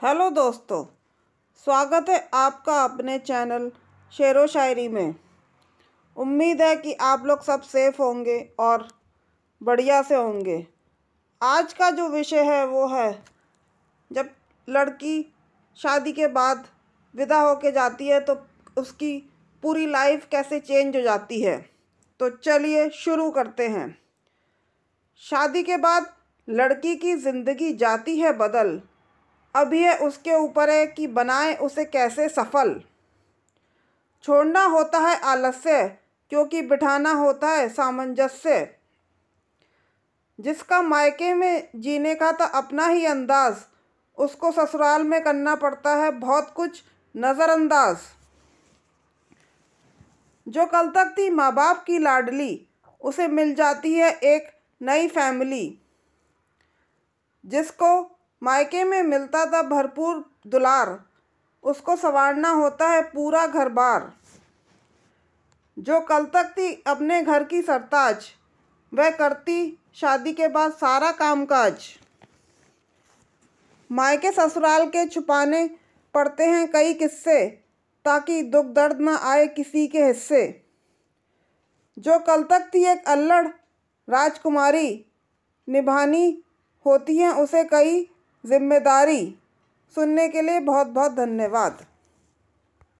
Hello दोस्तों, स्वागत है आपका अपने चैनल शेर व शायरी में। उम्मीद है कि आप लोग सब सेफ़ होंगे और बढ़िया से होंगे। आज का जो विषय है वो है, जब लड़की शादी के बाद विदा होके जाती है तो उसकी पूरी लाइफ कैसे चेंज हो जाती है। तो चलिए शुरू करते हैं। शादी के बाद लड़की की ज़िंदगी जाती है बदल। अब यह उसके ऊपर है कि बनाए उसे कैसे सफल। छोड़ना होता है आलस्य, क्योंकि बिठाना होता है सामंजस्य। जिसका मायके में जीने का था अपना ही अंदाज, उसको ससुराल में करना पड़ता है बहुत कुछ नज़रअंदाज। जो कल तक थी माँ बाप की लाडली, उसे मिल जाती है एक नई फैमिली, जिसको मायके में मिलता था भरपूर दुलार। उसको संवारना होता है पूरा घर बार जो कल तक थी अपने घर की सरताज, वह करती शादी के बाद सारा कामकाज। मायके ससुराल के छुपाने पड़ते हैं कई किस्से, ताकि दुख दर्द न आए किसी के हिस्से। जो कल तक थी एक अल्लड़ राजकुमारी निभानी होती हैं, उसे कई ज़िम्मेदारी। सुनने के लिए बहुत बहुत धन्यवाद।